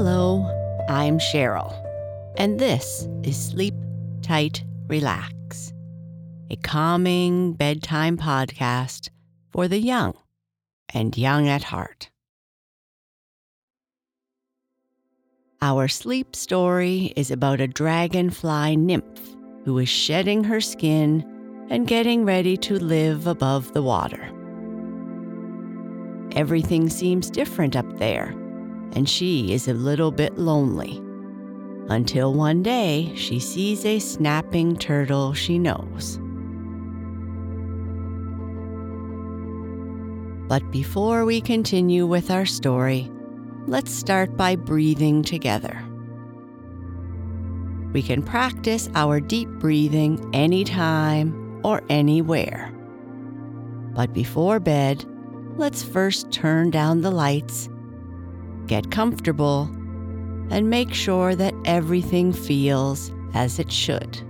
Hello, I'm Cheryl, and this is Sleep Tight Relax, a calming bedtime podcast for the young and young at heart. Our sleep story is about a dragonfly nymph who is shedding her skin and getting ready to live above the water. Everything seems different up there, and she is a little bit lonely. Until one day she sees a snapping turtle she knows. But before we continue with our story, let's start by breathing together. We can practice our deep breathing anytime or anywhere. But before bed, let's first turn down the lights, get comfortable, and make sure that everything feels as it should.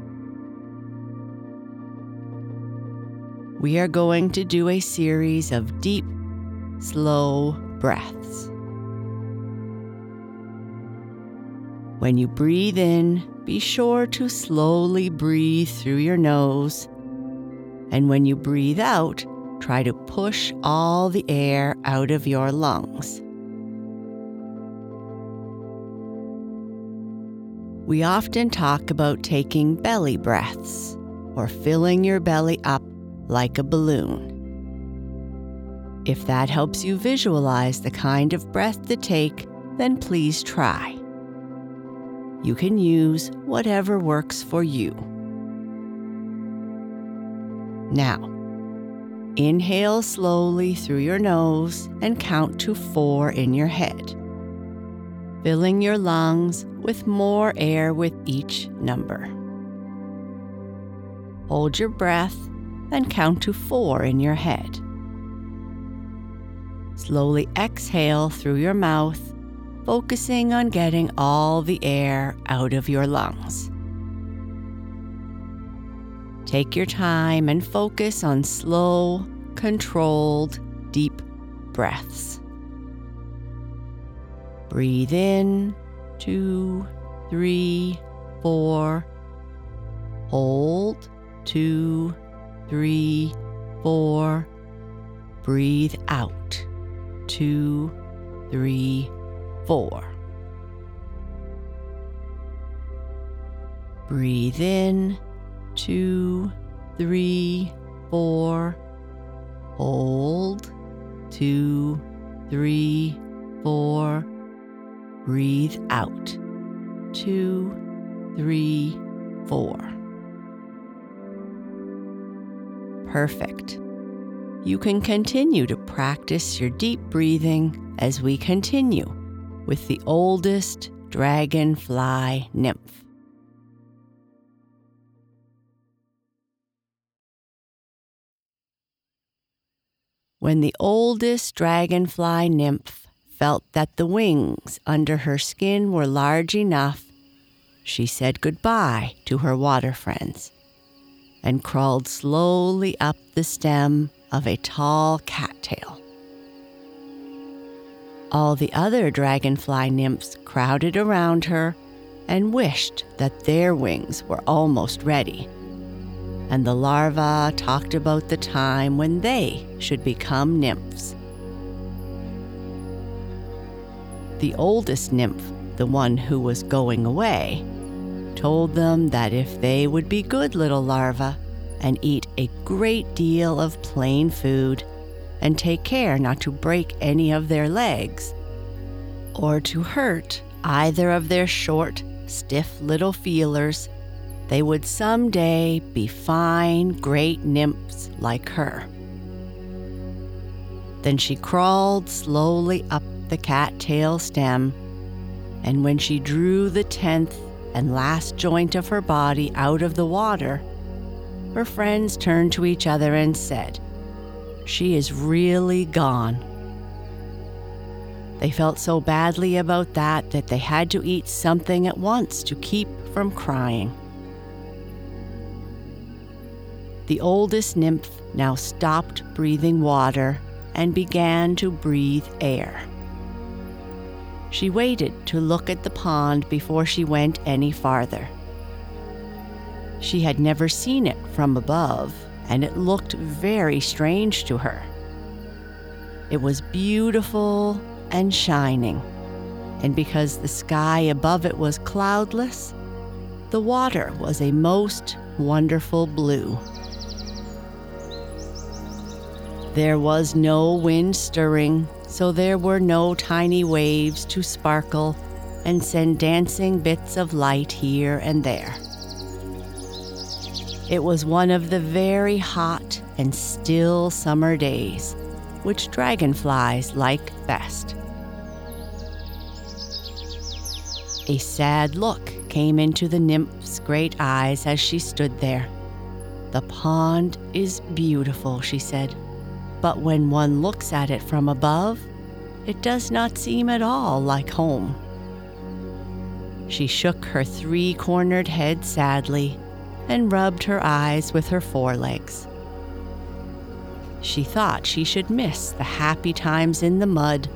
We are going to do a series of deep, slow breaths. When you breathe in, be sure to slowly breathe through your nose. And when you breathe out, try to push all the air out of your lungs. We often talk about taking belly breaths or filling your belly up like a balloon. If that helps you visualize the kind of breath to take, then please try. You can use whatever works for you. Now, inhale slowly through your nose and count to four in your head, filling your lungs with more air with each number. Hold your breath and count to four in your head. Slowly exhale through your mouth focusing on getting all the air out of your lungs. Take your time and focus on slow, controlled, deep breaths. Breathe in, two, three, four. Hold, two, three, four. Breathe out, two, three, four. Breathe in, two, three, four. Hold, two, three, four. Breathe out, two, three, four. Perfect. You can continue to practice your deep breathing as we continue with the oldest dragonfly nymph. When the oldest dragonfly nymph felt that the wings under her skin were large enough, she said goodbye to her water friends and crawled slowly up the stem of a tall cattail. All the other dragonfly nymphs crowded around her and wished that their wings were almost ready. And the larvae talked about the time when they should become nymphs. The oldest nymph, the one who was going away, told them that if they would be good little larvae and eat a great deal of plain food, and take care not to break any of their legs or to hurt either of their short, stiff little feelers, they would someday be fine, great nymphs like her. Then she crawled slowly up the cattail stem, and when she drew the tenth and last joint of her body out of the water, her friends turned to each other and said, she is really gone. They felt so badly about that that they had to eat something at once to keep from crying. The oldest nymph now stopped breathing water and began to breathe air. She waited to look at the pond before she went any farther. She had never seen it from above, and it looked very strange to her. It was beautiful and shining, and because the sky above it was cloudless, the water was a most wonderful blue. There was no wind stirring, so there were no tiny waves to sparkle and send dancing bits of light here and there. It was one of the very hot and still summer days, which dragonflies like best. A sad look came into the nymph's great eyes as she stood there. The pond is beautiful, she said, but when one looks at it from above, it does not seem at all like home. She shook her three cornered head sadly and rubbed her eyes with her forelegs. She thought she should miss the happy times in the mud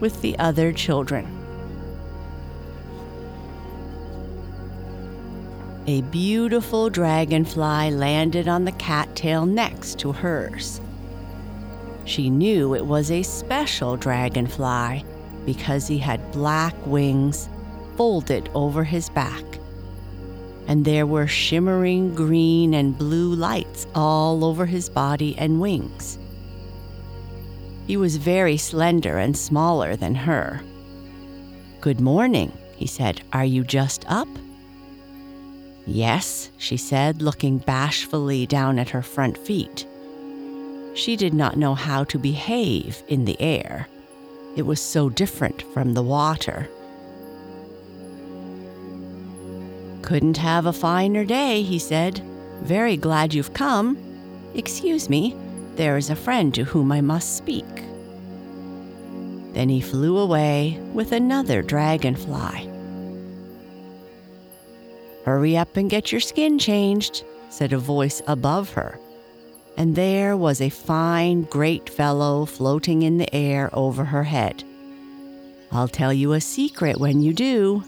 with the other children. A beautiful dragonfly landed on the cattail next to hers. She knew it was a special dragonfly because he had black wings folded over his back and there were shimmering green and blue lights all over his body and wings. He was very slender and smaller than her. Good morning, he said. Are you just up? Yes, she said, looking bashfully down at her front feet. She did not know how to behave in the air. It was so different from the water. Couldn't have a finer day, he said. Very glad you've come. Excuse me, there is a friend to whom I must speak. Then he flew away with another dragonfly. Hurry up and get your skin changed, said a voice above her. And there was a fine, great fellow floating in the air over her head. I'll tell you a secret when you do,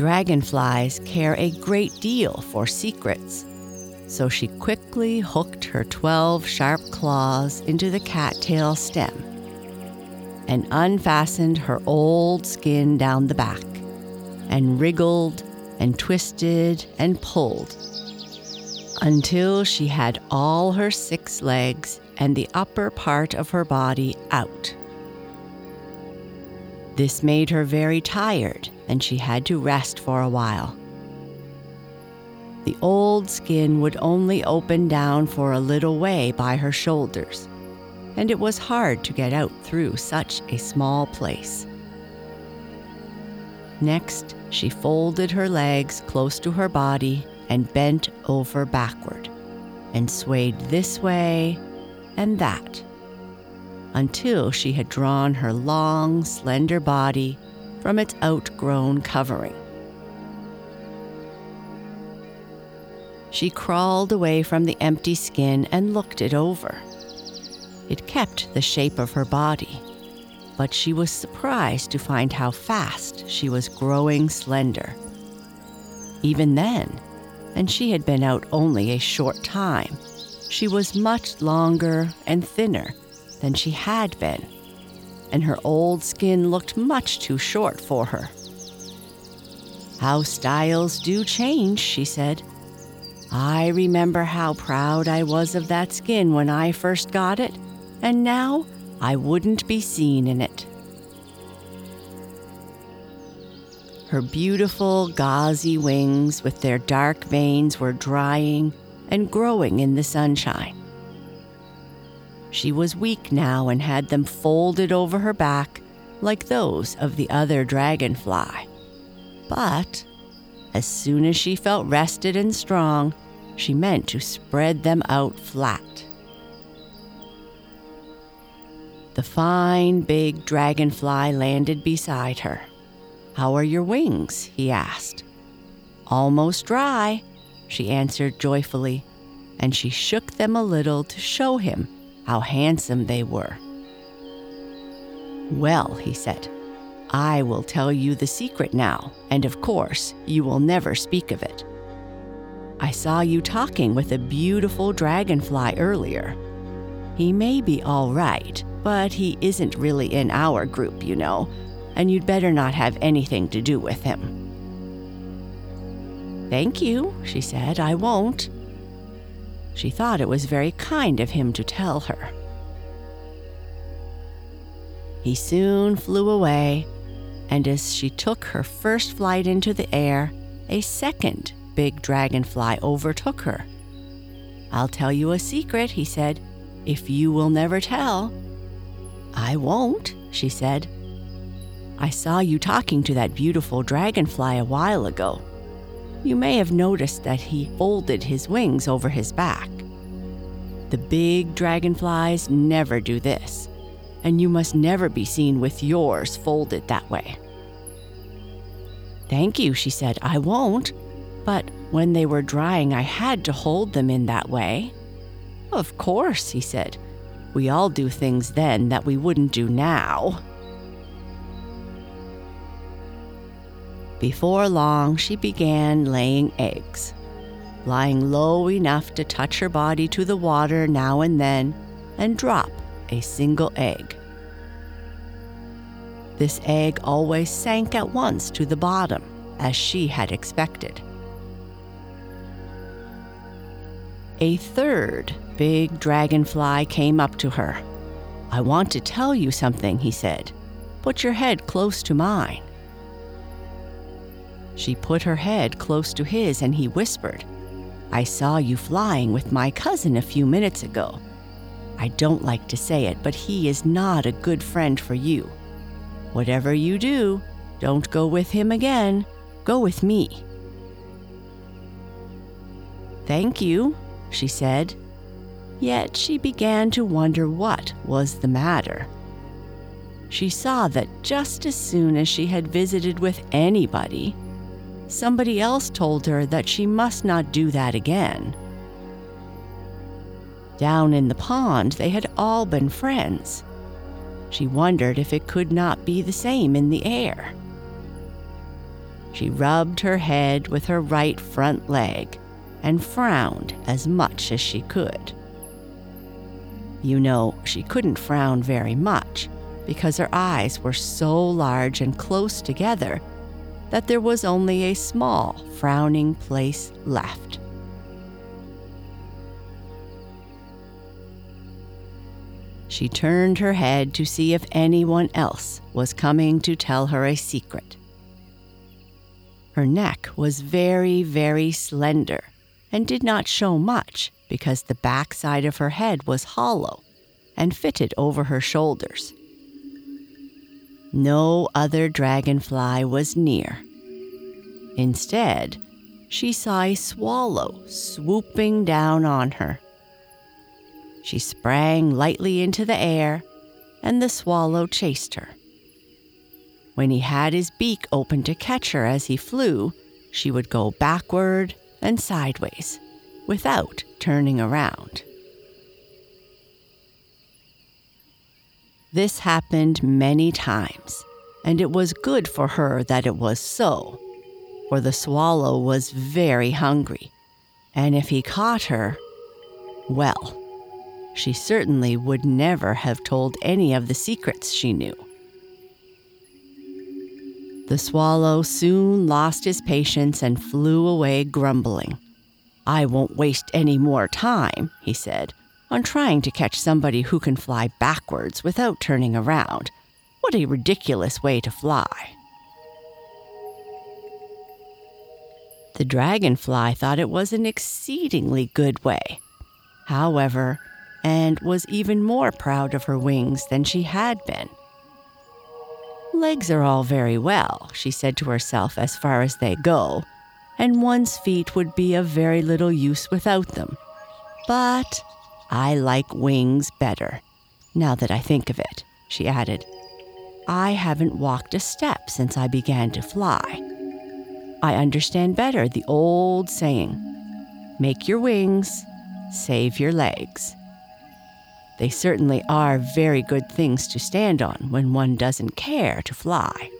Dragonflies care a great deal for secrets, so she quickly hooked her 12 sharp claws into the cattail stem and unfastened her old skin down the back and wriggled and twisted and pulled until she had all her six legs and the upper part of her body out. This made her very tired and she had to rest for a while. The old skin would only open down for a little way by her shoulders, and it was hard to get out through such a small place. Next, she folded her legs close to her body and bent over backward, and swayed this way and that until she had drawn her long, slender body from its outgrown covering. She crawled away from the empty skin and looked it over. It kept the shape of her body, but she was surprised to find how fast she was growing slender. Even then, and she had been out only a short time, she was much longer and thinner than she had been and her old skin looked much too short for her. How styles do change, she said. I remember how proud I was of that skin when I first got it, and now I wouldn't be seen in it. Her beautiful gauzy wings with their dark veins were drying and growing in the sunshine. She was weak now and had them folded over her back like those of the other dragonfly. But as soon as she felt rested and strong, she meant to spread them out flat. The fine big dragonfly landed beside her. How are your wings? he asked. Almost dry, she answered joyfully, and she shook them a little to show him how handsome they were. Well, he said, I will tell you the secret now, and of course, you will never speak of it. I saw you talking with a beautiful dragonfly earlier. He may be all right, but he isn't really in our group, you know, and you'd better not have anything to do with him. Thank you, she said, I won't. She thought it was very kind of him to tell her. He soon flew away, and as she took her first flight into the air, a second big dragonfly overtook her. I'll tell you a secret, he said, if you will never tell. I won't, she said. I saw you talking to that beautiful dragonfly a while ago. You may have noticed that he folded his wings over his back. The big dragonflies never do this, and you must never be seen with yours folded that way. Thank you, she said. I won't. But when they were drying, I had to hold them in that way. Of course, he said. We all do things then that we wouldn't do now. Before long, she began laying eggs, lying low enough to touch her body to the water now and then and drop a single egg. This egg always sank at once to the bottom, as she had expected. A third big dragonfly came up to her. I want to tell you something, he said. Put your head close to mine. She put her head close to his and he whispered, I saw you flying with my cousin a few minutes ago. I don't like to say it, but he is not a good friend for you. Whatever you do, don't go with him again. Go with me. Thank you, she said. Yet she began to wonder what was the matter. She saw that just as soon as she had visited with anybody, somebody else told her that she must not do that again. Down in the pond, they had all been friends. She wondered if it could not be the same in the air. She rubbed her head with her right front leg and frowned as much as she could. You know, she couldn't frown very much because her eyes were so large and close together that there was only a small frowning place left. She turned her head to see if anyone else was coming to tell her a secret. Her neck was very, very slender and did not show much because the back side of her head was hollow and fitted over her shoulders. No other dragonfly was near. Instead, she saw a swallow swooping down on her. She sprang lightly into the air, and the swallow chased her. When he had his beak open to catch her as he flew, she would go backward and sideways without turning around. This happened many times, and it was good for her that it was so, for the swallow was very hungry, and if he caught her, well, she certainly would never have told any of the secrets she knew. The swallow soon lost his patience and flew away grumbling. I won't waste any more time, he said on trying to catch somebody who can fly backwards without turning around. What a ridiculous way to fly. The dragonfly thought it was an exceedingly good way, however, and was even more proud of her wings than she had been. Legs are all very well, she said to herself, as far as they go, and one's feet would be of very little use without them. But I like wings better. Now that I think of it, she added, I haven't walked a step since I began to fly. I understand better the old saying make your wings, save your legs. They certainly are very good things to stand on when one doesn't care to fly.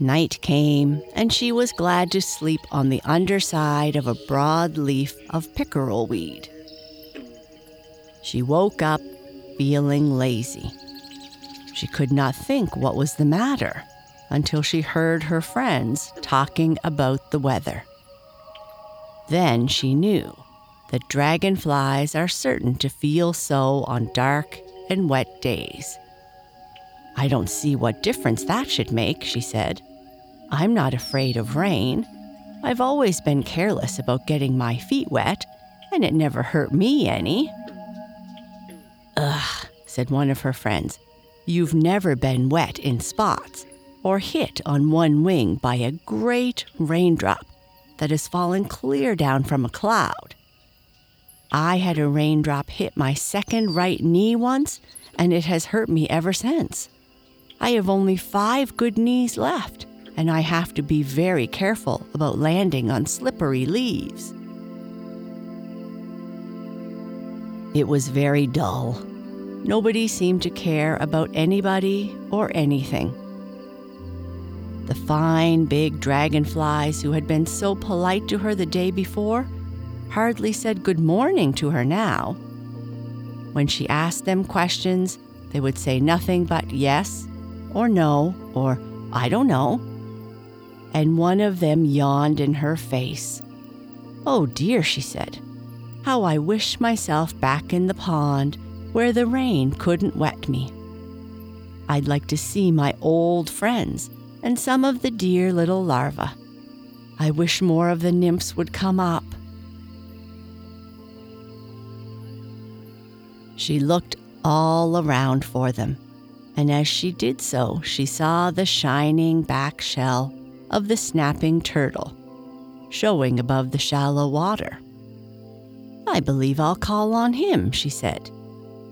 Night came, and she was glad to sleep on the underside of a broad leaf of pickerel weed. She woke up feeling lazy. She could not think what was the matter until she heard her friends talking about the weather. Then she knew that dragonflies are certain to feel so on dark and wet days. I don't see what difference that should make, she said. I'm not afraid of rain. I've always been careless about getting my feet wet, and it never hurt me any. Ugh, said one of her friends. You've never been wet in spots or hit on one wing by a great raindrop that has fallen clear down from a cloud. I had a raindrop hit my second right knee once, and it has hurt me ever since. I have only five good knees left, and I have to be very careful about landing on slippery leaves. It was very dull. Nobody seemed to care about anybody or anything. The fine big dragonflies who had been so polite to her the day before hardly said good morning to her now. When she asked them questions, they would say nothing but yes or no or I don't know and one of them yawned in her face. Oh dear, she said. How I wish myself back in the pond where the rain couldn't wet me. I'd like to see my old friends and some of the dear little larvae. I wish more of the nymphs would come up. She looked all around for them, and as she did so, she saw the shining back shell of the snapping turtle, showing above the shallow water. I believe I'll call on him, she said.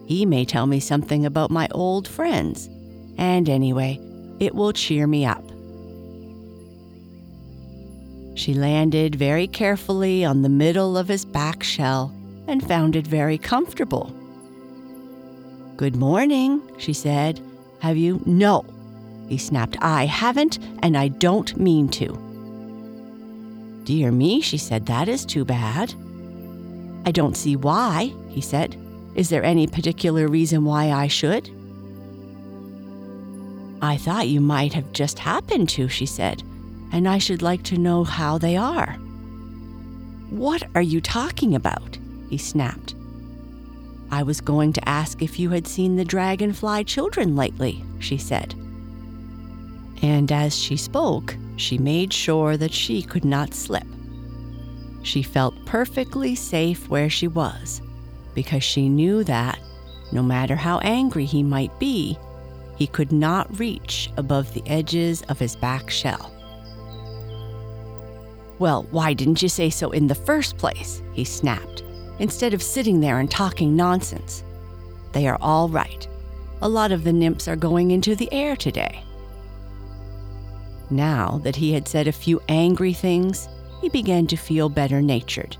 He may tell me something about my old friends, and anyway, it will cheer me up. She landed very carefully on the middle of his back shell and found it very comfortable. Good morning, she said. Have you? No, he snapped. I haven't, and I don't mean to. Dear me, she said, that is too bad. I don't see why, he said. Is there any particular reason why I should? I thought you might have just happened to, she said, and I should like to know how they are. What are you talking about? he snapped. I was going to ask if you had seen the dragonfly children lately, she said and as she spoke, she made sure that she could not slip. She felt perfectly safe where she was because she knew that, no matter how angry he might be, he could not reach above the edges of his back shell. Well, why didn't you say so in the first place? he snapped, instead of sitting there and talking nonsense. They are all right. A lot of the nymphs are going into the air today. Now that he had said a few angry things, he began to feel better natured.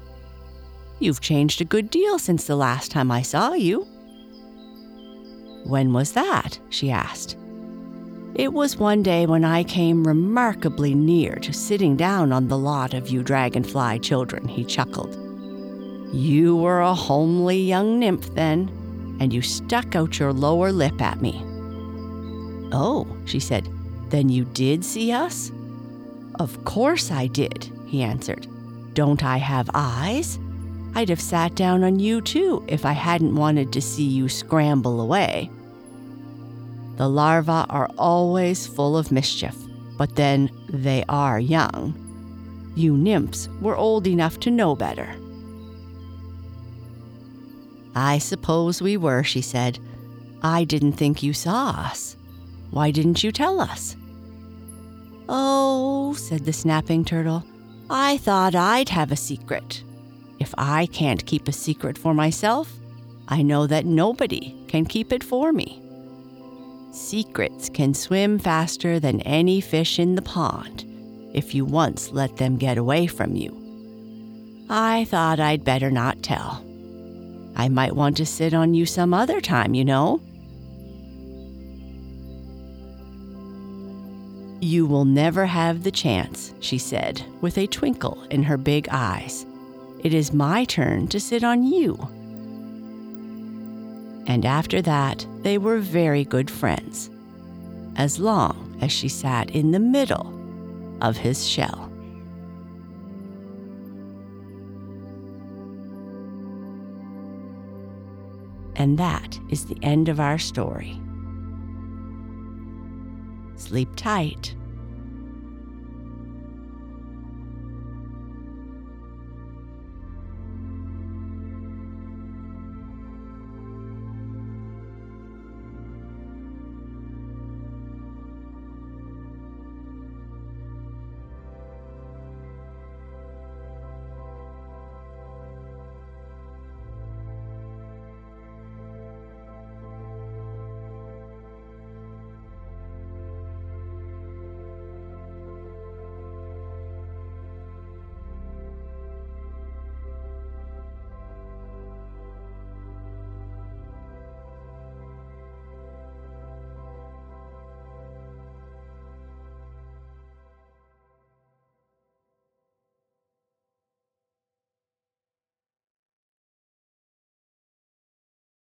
You've changed a good deal since the last time I saw you. When was that? she asked. It was one day when I came remarkably near to sitting down on the lot of you dragonfly children, he chuckled. You were a homely young nymph then, and you stuck out your lower lip at me. Oh, she said, then you did see us? Of course I did, he answered. Don't I have eyes? I'd have sat down on you too if I hadn't wanted to see you scramble away. The larvae are always full of mischief, but then they are young. You nymphs were old enough to know better. I suppose we were, she said. I didn't think you saw us. Why didn't you tell us? Oh, said the snapping turtle, I thought I'd have a secret. If I can't keep a secret for myself, I know that nobody can keep it for me. Secrets can swim faster than any fish in the pond if you once let them get away from you. I thought I'd better not tell. I might want to sit on you some other time, you know. You will never have the chance, she said, with a twinkle in her big eyes. It is my turn to sit on you. And after that, they were very good friends, as long as she sat in the middle of his shell. And that is the end of our story. Sleep tight.